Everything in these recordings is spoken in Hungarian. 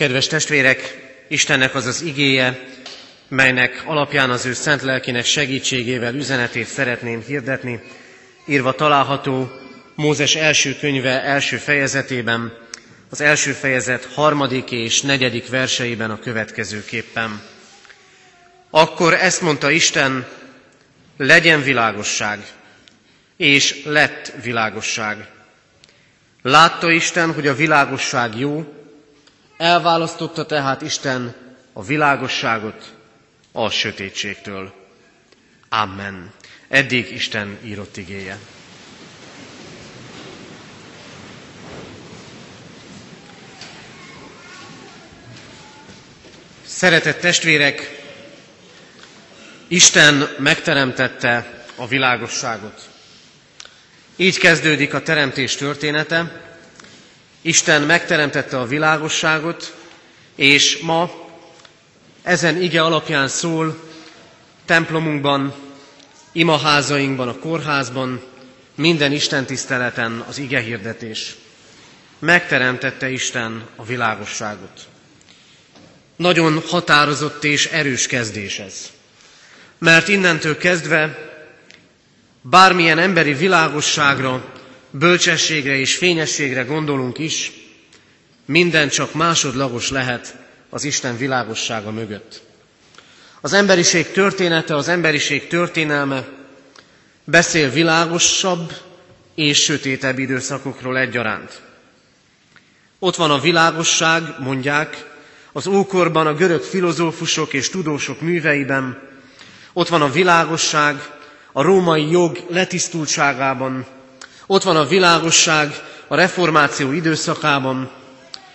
Kedves testvérek, Istennek az az igéje, melynek alapján az ő szent lelkének segítségével üzenetét szeretném hirdetni, írva található Mózes első könyve első fejezetében, az első fejezet harmadik és negyedik verseiben a következőképpen. Akkor ezt mondta Isten, legyen világosság, és lett világosság. Látta Isten, hogy a világosság jó, elválasztotta tehát Isten a világosságot a sötétségtől. Amen. Eddig Isten írott igéje. Szeretett testvérek, Isten megteremtette a világosságot. Így kezdődik a teremtés története. Isten megteremtette a világosságot, és ma ezen ige alapján szól templomunkban, imaházainkban, a kórházban, minden Isten tiszteleten az ige hirdetés. Megteremtette Isten a világosságot. Nagyon határozott és erős kezdés ez. Mert innentől kezdve bármilyen emberi világosságra, bölcsességre és fényességre gondolunk is, minden csak másodlagos lehet az Isten világossága mögött. Az emberiség története, az emberiség történelme beszél világosabb és sötétebb időszakokról egyaránt. Ott van a világosság, mondják, az ókorban a görög filozófusok és tudósok műveiben, ott van a világosság a római jog letisztultságában, ott van a világosság a reformáció időszakában,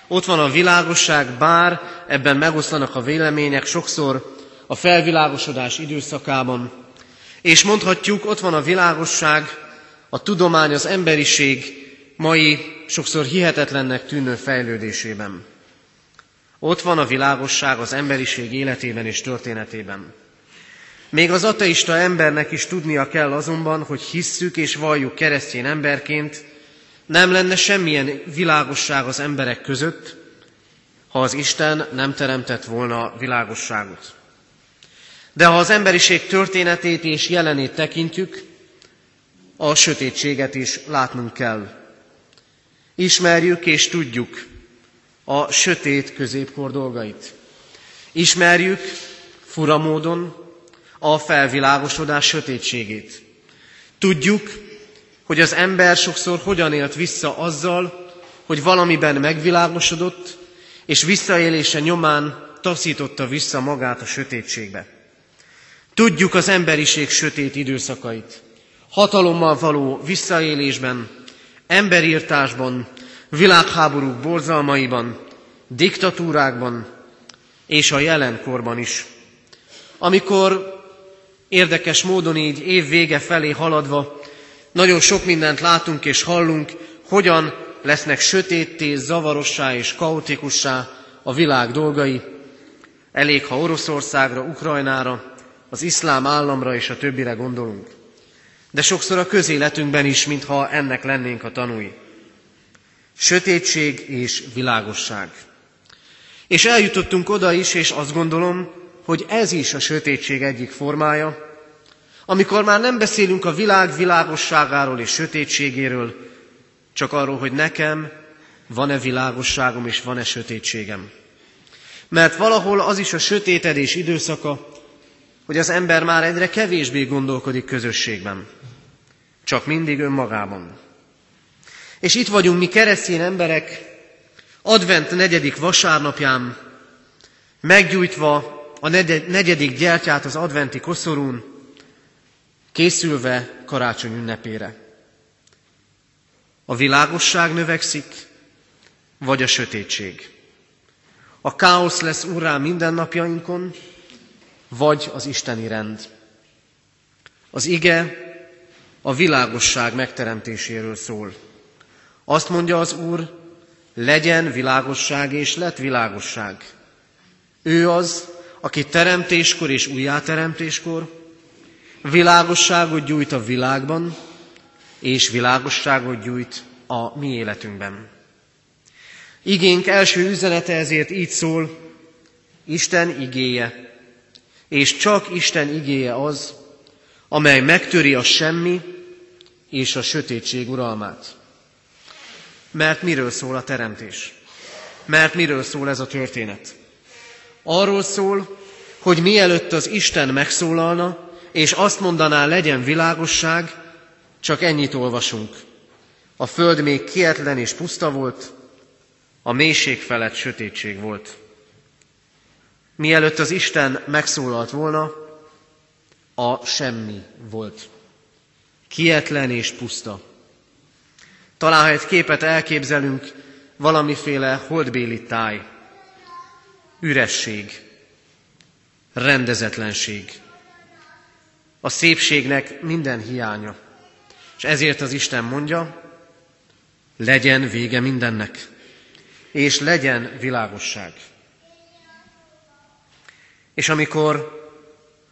ott van a világosság, bár ebben megoszlanak a vélemények sokszor a felvilágosodás időszakában, és mondhatjuk, ott van a világosság, a tudomány, az emberiség mai sokszor hihetetlennek tűnő fejlődésében. Ott van a világosság az emberiség életében és történetében. Még az ateista embernek is tudnia kell azonban, hogy hisszük és valljuk keresztény emberként, nem lenne semmilyen világosság az emberek között, ha az Isten nem teremtett volna világosságot. De ha az emberiség történetét és jelenét tekintjük, a sötétséget is látnunk kell. Ismerjük és tudjuk a sötét középkor dolgait. Ismerjük furamódon a felvilágosodás sötétségét. Tudjuk, hogy az ember sokszor hogyan élt vissza azzal, hogy valamiben megvilágosodott, és visszaélése nyomán taszította vissza magát a sötétségbe. Tudjuk az emberiség sötét időszakait, hatalommal való visszaélésben, emberírtásban, világháborúk borzalmaiban, diktatúrákban és a jelenkorban is. Amikor érdekes módon így év vége felé haladva nagyon sok mindent látunk és hallunk, hogyan lesznek sötétté, zavarossá és kaotikussá a világ dolgai. Elég, ha Oroszországra, Ukrajnára, az iszlám államra és a többire gondolunk. De sokszor a közéletünkben is, mintha ennek lennénk a tanúi. Sötétség és világosság. És eljutottunk oda is, és azt gondolom, hogy ez is a sötétség egyik formája, amikor már nem beszélünk a világ világosságáról és sötétségéről, csak arról, hogy nekem van-e világosságom és van-e sötétségem. Mert valahol az is a sötétedés időszaka, hogy az ember már egyre kevésbé gondolkodik közösségben, csak mindig önmagában. És itt vagyunk mi keresztény emberek, advent negyedik vasárnapján, meggyújtva a negyedik gyertyát az adventi koszorún, készülve karácsony ünnepére. A világosság növekszik, vagy a sötétség. A káosz lesz urrá mindennapjainkon, vagy az isteni rend. Az ige a világosság megteremtéséről szól. Azt mondja az Úr, legyen világosság és lett világosság. Ő az, aki teremtéskor és újjáteremtéskor világosságot gyújt a világban, és világosságot gyújt a mi életünkben. Igénk első üzenete ezért így szól, Isten igéje, és csak Isten igéje az, amely megtöri a semmi és a sötétség uralmát. Mert miről szól a teremtés? Mert miről szól ez a történet? Arról szól, hogy mielőtt az Isten megszólalna, és azt mondaná, legyen világosság, csak ennyit olvasunk. A föld még kietlen és puszta volt, a mélység felett sötétség volt. Mielőtt az Isten megszólalt volna, a semmi volt. Kietlen és puszta. Talán, ha egy képet elképzelünk, valamiféle holdbéli táj, üresség, rendezetlenség, a szépségnek minden hiánya. És ezért az Isten mondja, legyen vége mindennek, és legyen világosság. És amikor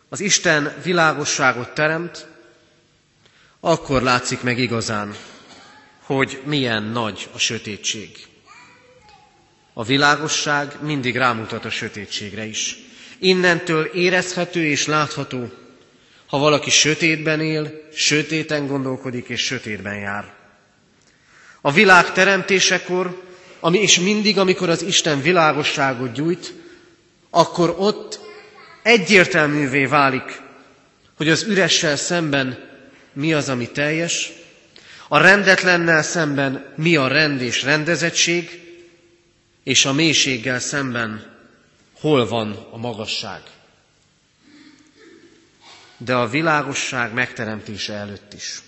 az Isten világosságot teremt, akkor látszik meg igazán, hogy milyen nagy a sötétség. A világosság mindig rámutat a sötétségre is. Innentől érezhető és látható, ha valaki sötétben él, sötéten gondolkodik és sötétben jár. A világ teremtésekor, ami és mindig, amikor az Isten világosságot gyújt, akkor ott egyértelművé válik, hogy az üressel szemben mi az, ami teljes, a rendetlennel szemben mi a rend és rendezettség, és a mélységgel szemben hol van a magasság. De a világosság megteremtése előtt is.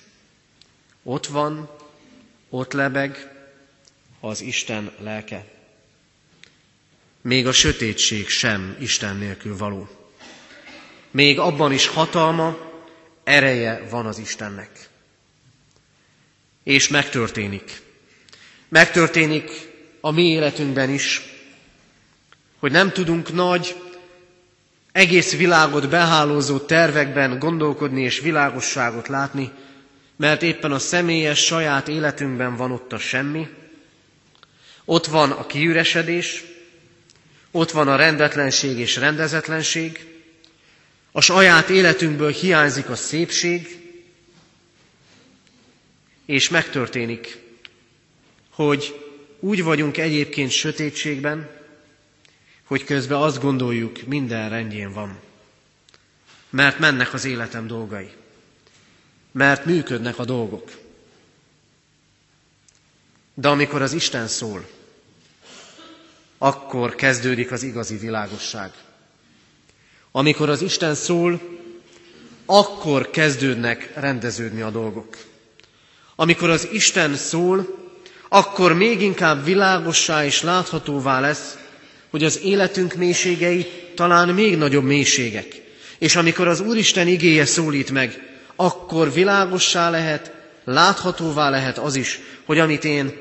Ott van, ott lebeg az Isten lelke. Még a sötétség sem Isten nélkül való. Még abban is hatalma, ereje van az Istennek. És megtörténik. Megtörténik a mi életünkben is, hogy nem tudunk nagy, egész világot behálózó tervekben gondolkodni és világosságot látni, mert éppen a személyes saját életünkben van ott a semmi, ott van a kiüresedés, ott van a rendetlenség és rendezetlenség, a saját életünkből hiányzik a szépség, és megtörténik, hogy úgy vagyunk egyébként sötétségben, hogy közben azt gondoljuk, minden rendjén van. Mert mennek az életem dolgai. Mert működnek a dolgok. De amikor az Isten szól, akkor kezdődik az igazi világosság. Amikor az Isten szól, akkor kezdődnek rendeződni a dolgok. Amikor az Isten szól, akkor még inkább világossá és láthatóvá lesz, hogy az életünk mélységei talán még nagyobb mélységek. És amikor az Úristen igéje szólít meg, akkor világossá lehet, láthatóvá lehet az is, hogy amit én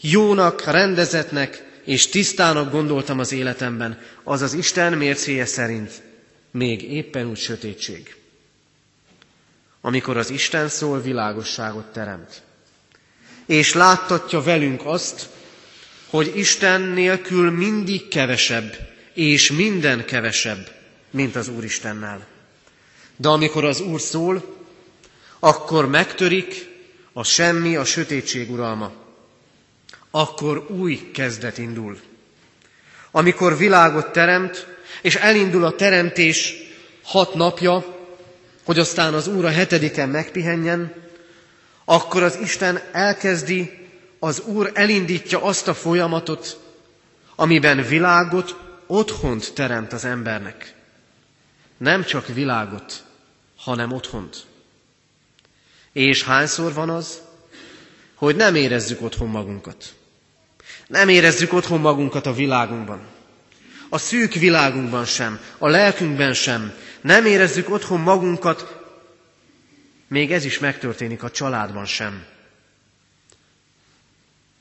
jónak, rendezetnek és tisztának gondoltam az életemben, az az Isten mércéje szerint még éppen úgy sötétség. Amikor az Isten szól, világosságot teremt. És láttatja velünk azt, hogy Isten nélkül mindig kevesebb, és minden kevesebb, mint az Úristennel. De amikor az Úr szól, akkor megtörik a semmi, a sötétség uralma. Akkor új kezdet indul. Amikor világot teremt, és elindul a teremtés hat napja, hogy aztán az Úr a hetediken megpihenjen, akkor az Isten elkezdi, az Úr elindítja azt a folyamatot, amiben világot, otthont teremt az embernek. Nem csak világot, hanem otthont. És hányszor van az, hogy nem érezzük otthon magunkat. Nem érezzük otthon magunkat a világunkban. A szűk világunkban sem, a lelkünkben sem. Nem érezzük otthon magunkat, még ez is megtörténik a családban sem.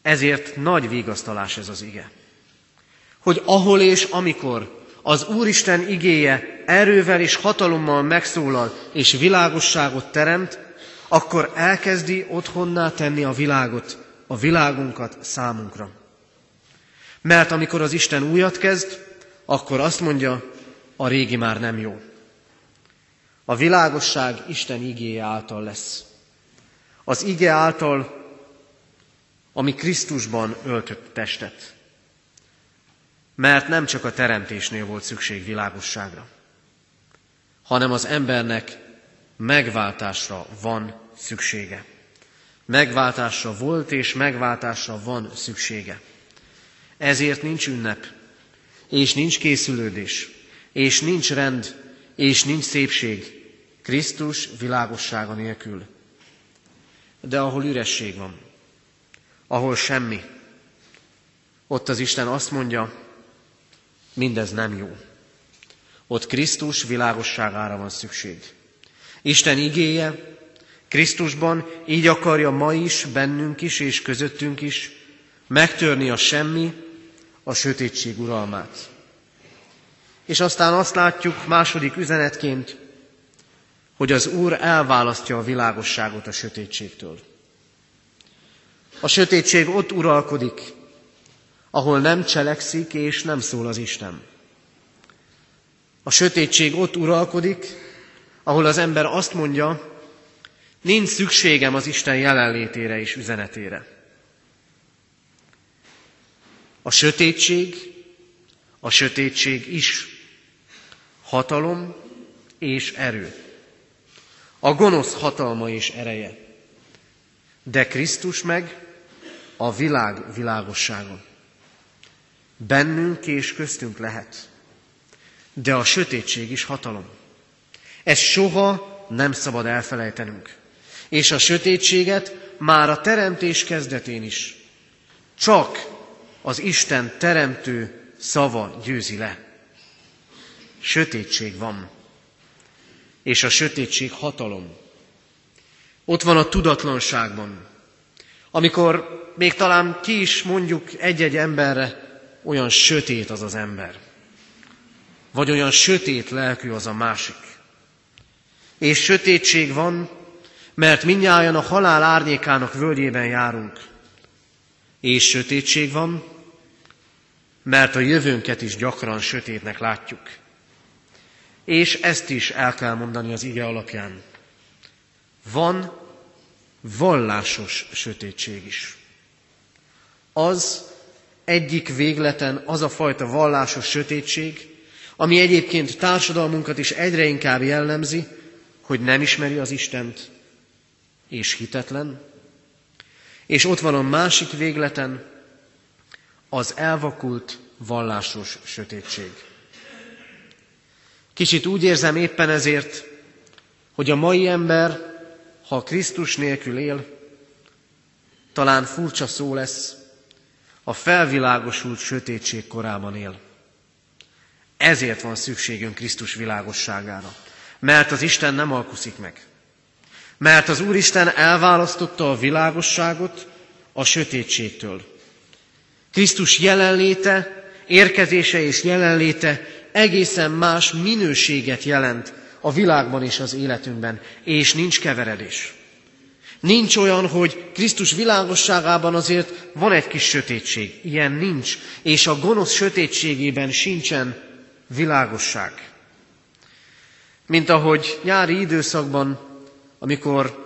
Ezért nagy vigasztalás ez az ige. Hogy ahol és amikor az Úristen igéje erővel és hatalommal megszólal és világosságot teremt, akkor elkezdi otthonná tenni a világot, a világunkat számunkra. Mert amikor az Isten újat kezd, akkor azt mondja, a régi már nem jó. A világosság Isten igéje által lesz. Az ige által, ami Krisztusban öltött testet. Mert nem csak a teremtésnél volt szükség világosságra, hanem az embernek megváltásra van szüksége. Megváltásra volt és megváltásra van szüksége. Ezért nincs ünnep, és nincs készülődés, és nincs rend, és nincs szépség Krisztus világossága nélkül. De ahol üresség van, ahol semmi, ott az Isten azt mondja, mindez nem jó. Ott Krisztus világosságára van szükség. Isten igéje Krisztusban így akarja ma is, bennünk is és közöttünk is megtörni a semmi, a sötétség uralmát. És aztán azt látjuk második üzenetként, hogy az Úr elválasztja a világosságot a sötétségtől. A sötétség ott uralkodik, ahol nem cselekszik és nem szól az Isten. A sötétség ott uralkodik, ahol az ember azt mondja, nincs szükségem az Isten jelenlétére és üzenetére. A sötétség, a sötétség is hatalom és erő. A gonosz hatalma és ereje. De Krisztus meg a világ világossága. Bennünk és köztünk lehet. De a sötétség is hatalom. Ez soha nem szabad elfelejtenünk. És a sötétséget már a teremtés kezdetén is csak az Isten teremtő szava győzi le. Sötétség van, és a sötétség hatalom. Ott van a tudatlanságban, amikor még talán ki is mondjuk egy-egy emberre, olyan sötét az az ember. Vagy olyan sötét lelkű az a másik. És sötétség van, mert mindnyájan a halál árnyékának völgyében járunk. És sötétség van, mert a jövőnket is gyakran sötétnek látjuk. És ezt is el kell mondani az ige alapján. Van vallásos sötétség is. Az egyik végleten az a fajta vallásos sötétség, ami egyébként társadalmunkat is egyre inkább jellemzi, hogy nem ismeri az Istent, és hitetlen. És ott van a másik végleten az elvakult vallásos sötétség. Kicsit úgy érzem éppen ezért, hogy a mai ember, ha Krisztus nélkül él, talán furcsa szó lesz, a felvilágosult sötétség korában él. Ezért van szükségünk Krisztus világosságára, mert az Isten nem alkuszik meg. Mert az Úristen elválasztotta a világosságot a sötétségtől. Krisztus jelenléte, érkezése és jelenléte egészen más minőséget jelent a világban és az életünkben, és nincs keveredés. Nincs olyan, hogy Krisztus világosságában azért van egy kis sötétség. Ilyen nincs, és a gonosz sötétségében sincsen világosság. Mint ahogy nyári időszakban, amikor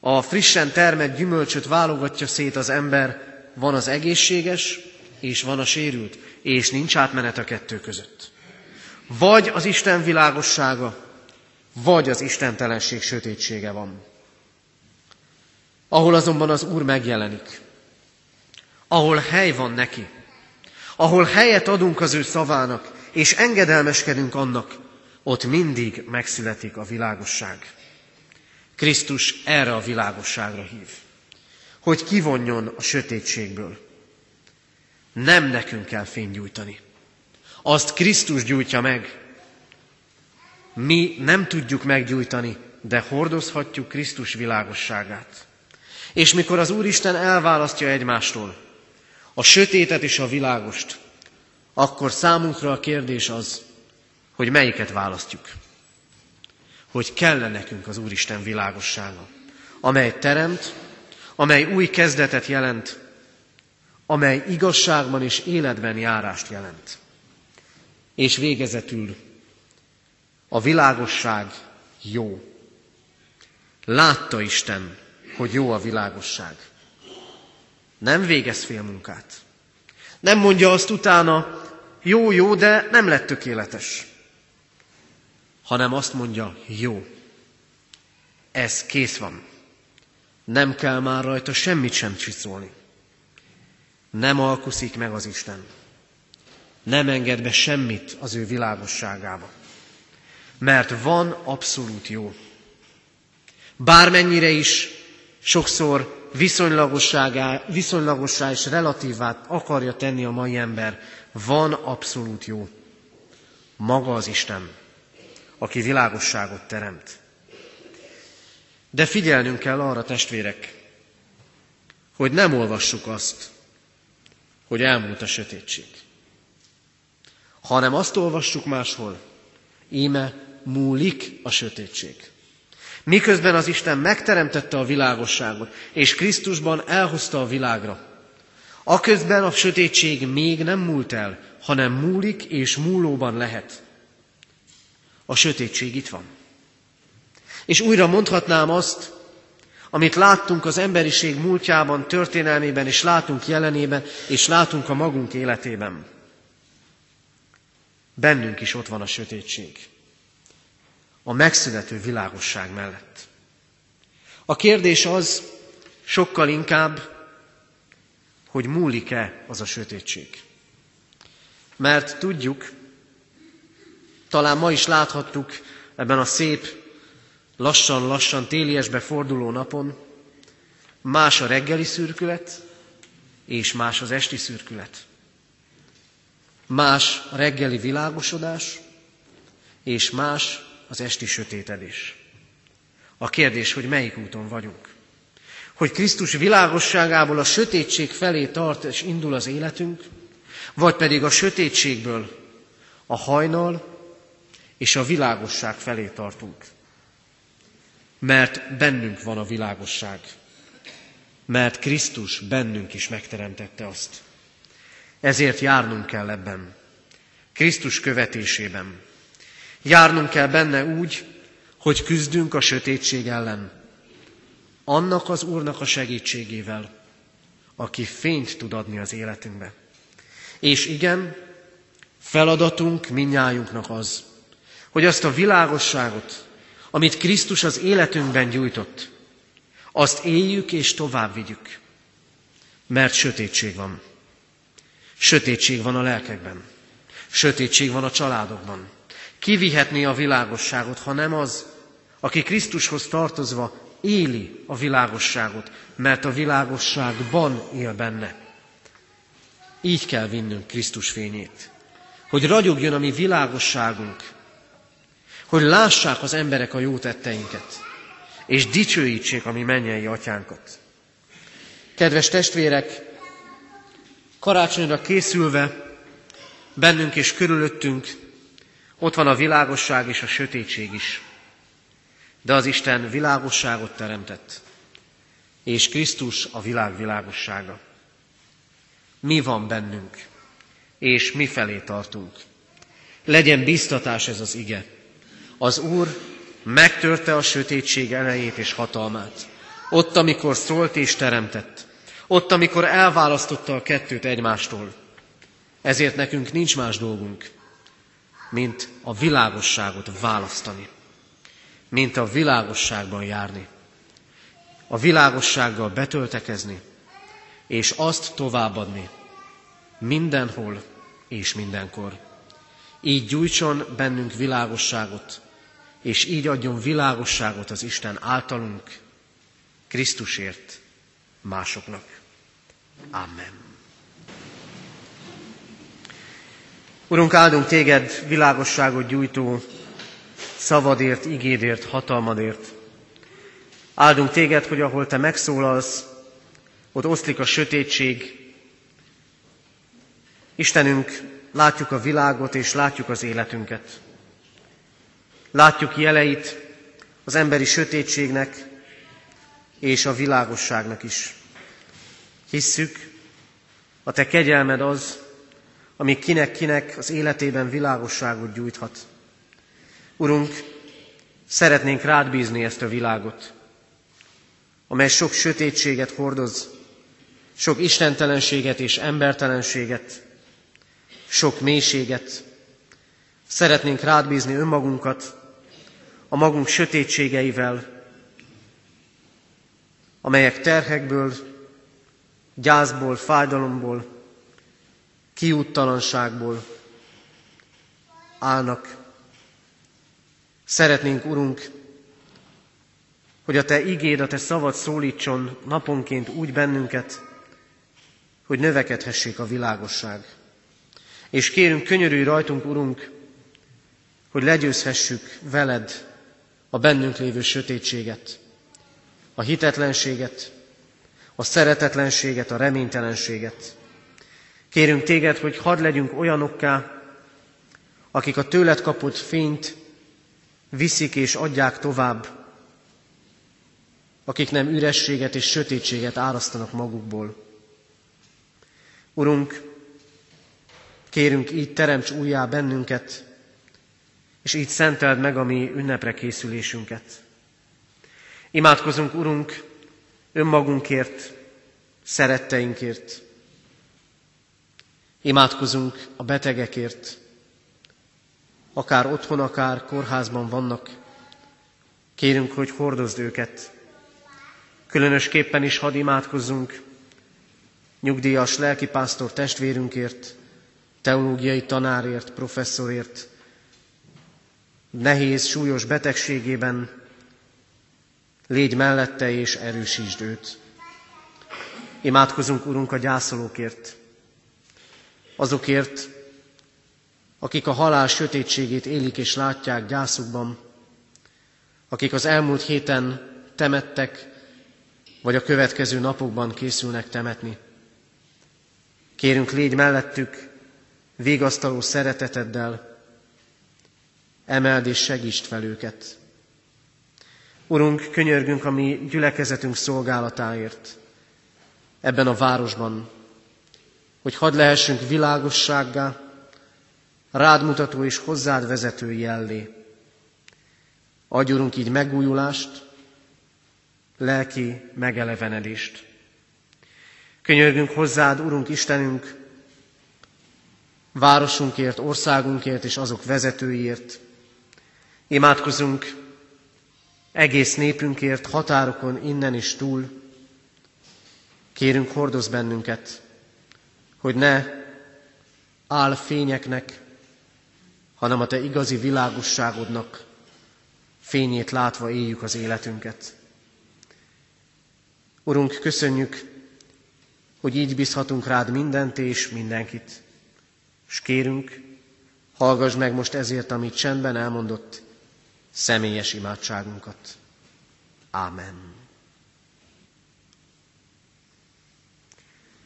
a frissen termett gyümölcsöt válogatja szét az ember, van az egészséges, és van a sérült, és nincs átmenet a kettő között. Vagy az Isten világossága, vagy az istentelenség sötétsége van. Ahol azonban az Úr megjelenik, ahol hely van neki, ahol helyet adunk az ő szavának, és engedelmeskedünk annak, ott mindig megszületik a világosság. Krisztus erre a világosságra hív hogy kivonjon a sötétségből. Nem nekünk kell fénygyújtani. Azt Krisztus gyújtja meg. Mi nem tudjuk meggyújtani, de hordozhatjuk Krisztus világosságát. És mikor az Úristen elválasztja egymástól a sötétet és a világost, akkor számunkra a kérdés az, hogy melyiket választjuk. Hogy kell nekünk az Úristen világossága, amely teremt, amely új kezdetet jelent, amely igazságban és életben járást jelent. És végezetül a világosság jó. Látta Isten, hogy jó a világosság. Nem végez fél munkát. Nem mondja azt utána, jó, jó, de nem lett tökéletes. Hanem azt mondja, jó, ez kész van. Nem kell már rajta semmit sem csiszolni. Nem alkuszik meg az Isten. Nem enged be semmit az ő világosságába. Mert van abszolút jó. Bármennyire is sokszor viszonylagossá és relatívát akarja tenni a mai ember, van abszolút jó. Maga az Isten, aki világosságot teremt. De figyelnünk kell arra, testvérek, hogy nem olvassuk azt, hogy elmúlt a sötétség. Hanem azt olvassuk máshol, íme múlik a sötétség. Miközben az Isten megteremtette a világosságot, és Krisztusban elhozta a világra. Aközben a sötétség még nem múlt el, hanem múlik és múlóban lehet. A sötétség itt van. És újra mondhatnám azt, amit láttunk az emberiség múltjában, történelmében, és látunk jelenében, és látunk a magunk életében. Bennünk is ott van a sötétség. A megszülető világosság mellett. A kérdés az sokkal inkább, hogy múlik-e az a sötétség. Mert tudjuk, talán ma is láthattuk ebben a szép lassan-lassan téliesbe forduló napon más a reggeli szürkület, és más az esti szürkület. Más a reggeli világosodás, és más az esti sötétedés. A kérdés, hogy melyik úton vagyunk. Hogy Krisztus világosságából a sötétség felé tart és indul az életünk, vagy pedig a sötétségből a hajnal és a világosság felé tartunk mert bennünk van a világosság, mert Krisztus bennünk is megteremtette azt. Ezért járnunk kell ebben, Krisztus követésében. Járnunk kell benne úgy, hogy küzdünk a sötétség ellen, annak az Úrnak a segítségével, aki fényt tud adni az életünkbe. És igen, feladatunk minnyájunknak az, hogy azt a világosságot, amit Krisztus az életünkben gyújtott, azt éljük és tovább vigyük, mert sötétség van. Sötétség van a lelkekben. Sötétség van a családokban. Ki vihetné a világosságot, ha nem az, aki Krisztushoz tartozva éli a világosságot, mert a világosságban él benne. Így kell vinnünk Krisztus fényét, hogy ragyogjon a mi világosságunk, hogy lássák az emberek a jó tetteinket, és dicsőítsék a mi mennyei atyánkat. Kedves testvérek, karácsonyra készülve, bennünk és körülöttünk, ott van a világosság és a sötétség is. De az Isten világosságot teremtett, és Krisztus a világ világossága. Mi van bennünk, és mi felé tartunk. Legyen biztatás ez az ige. Az Úr megtörte a sötétség elejét és hatalmát. Ott, amikor szólt és teremtett. Ott, amikor elválasztotta a kettőt egymástól. Ezért nekünk nincs más dolgunk, mint a világosságot választani. Mint a világosságban járni. A világossággal betöltekezni, és azt továbbadni mindenhol és mindenkor. Így gyújtson bennünk világosságot, és így adjon világosságot az Isten általunk, Krisztusért másoknak. Amen. Urunk, áldunk téged világosságot gyújtó szavadért, igédért, hatalmadért. Áldunk téged, hogy ahol te megszólalsz, ott oszlik a sötétség. Istenünk, látjuk a világot és látjuk az életünket. Látjuk jeleit az emberi sötétségnek és a világosságnak is. Hisszük, A te kegyelmed az, ami kinek-kinek az életében világosságot gyújthat. Urunk, szeretnénk rád bízni ezt a világot, amely sok sötétséget hordoz, sok istentelenséget és embertelenséget, sok mélységet. Szeretnénk rád bízni önmagunkat, a magunk sötétségeivel, amelyek terhekből, gyászból, fájdalomból, kiúttalanságból állnak. Szeretnénk, Urunk, hogy a Te igéd, a Te szavad szólítson naponként úgy bennünket, hogy növekedhessék a világosság. És kérünk, könyörülj rajtunk, Urunk, hogy legyőzhessük veled a bennünk lévő sötétséget, a hitetlenséget, a szeretetlenséget, a reménytelenséget. Kérünk téged, hogy hadd legyünk olyanokká, akik a tőled kapott fényt viszik és adják tovább, akik nem ürességet és sötétséget árasztanak magukból. Urunk, kérünk így teremts újjá bennünket, és így szenteld meg a mi ünnepre készülésünket. Imádkozunk, Urunk, önmagunkért, szeretteinkért. Imádkozunk a betegekért, akár otthon, akár kórházban vannak. Kérünk, hogy hordozd őket. Különösképpen is hadd imádkozzunk nyugdíjas lelkipásztor testvérünkért, teológiai tanárért, professzorért, nehéz, súlyos betegségében légy mellette és erősítsd őt. Imádkozunk, Urunk, a gyászolókért, azokért, akik a halál sötétségét élik és látják gyászukban, akik az elmúlt héten temettek, vagy a következő napokban készülnek temetni. Kérünk, légy mellettük, végasztaló szereteteddel, emeld és segítsd fel őket. Urunk, könyörgünk a mi gyülekezetünk szolgálatáért ebben a városban, hogy hadd lehessünk világossággá, rád és hozzád vezető jellé. Adj, Urunk, így megújulást, lelki megelevenedést. Könyörgünk hozzád, Urunk Istenünk, városunkért, országunkért és azok vezetőiért. Imádkozunk egész népünkért, határokon innen is túl. Kérünk, hordoz bennünket, hogy ne áll fényeknek, hanem a Te igazi világosságodnak fényét látva éljük az életünket. Urunk, köszönjük, hogy így bízhatunk rád mindent és mindenkit. És kérünk, hallgass meg most ezért, amit csendben elmondott, személyes imádságunkat. Ámen.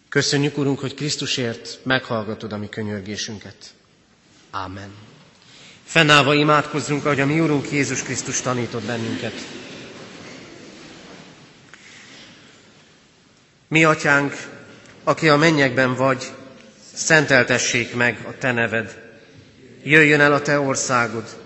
Köszönjük, Urunk, hogy Krisztusért meghallgatod a mi könyörgésünket. Ámen. Fennállva imádkozzunk, ahogy a mi Urunk Jézus Krisztus tanított bennünket. Mi, Atyánk, aki a mennyekben vagy, szenteltessék meg a Te neved. Jöjjön el a Te országod,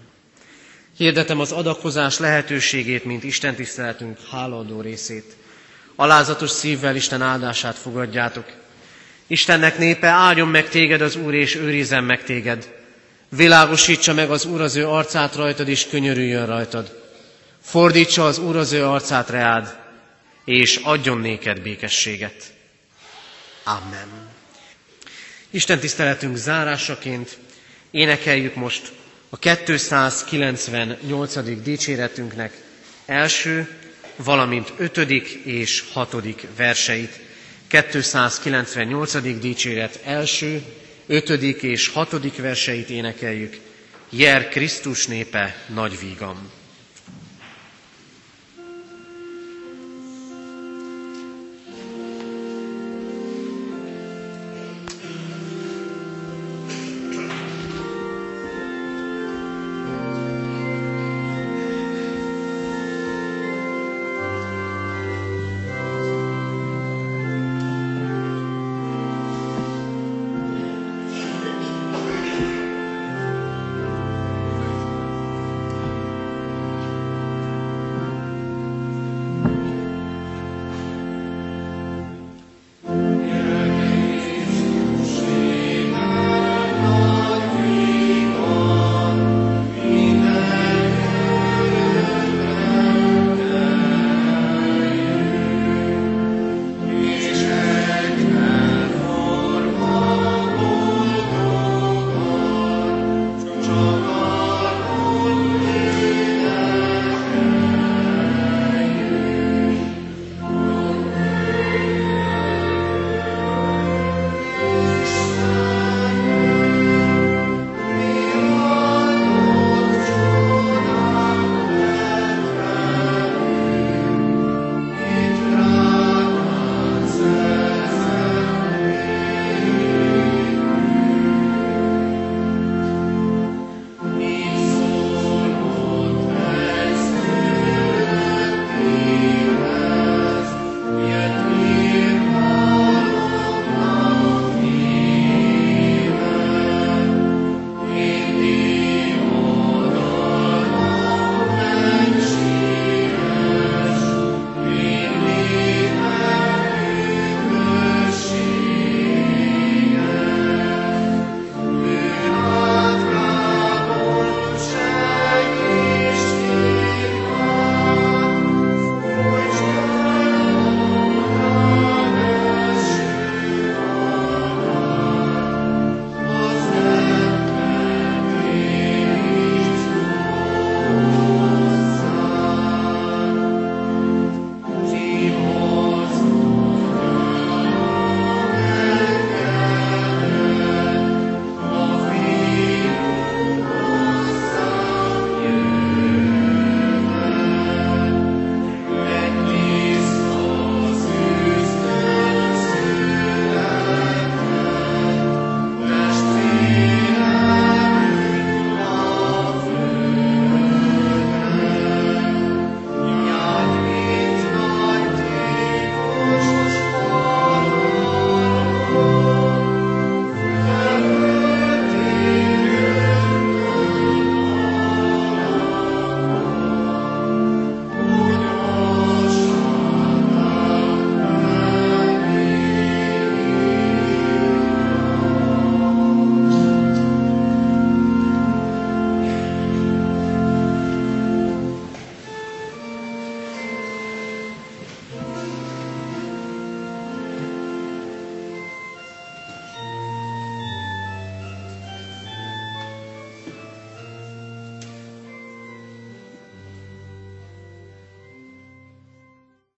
Hirdetem az adakozás lehetőségét, mint Isten tiszteletünk hálaadó részét. Alázatos szívvel Isten áldását fogadjátok. Istennek népe, áldjon meg téged az Úr, és őrizzen meg téged. Világosítsa meg az Úr az ő arcát rajtad, és könyörüljön rajtad. Fordítsa az Úr az ő arcát reád, és adjon néked békességet. Amen. Isten tiszteletünk zárásaként énekeljük most a 298. dicséretünknek első, valamint ötödik és hatodik verseit. 298. dicséret első, ötödik és hatodik verseit énekeljük. Jer Krisztus népe nagy vígam.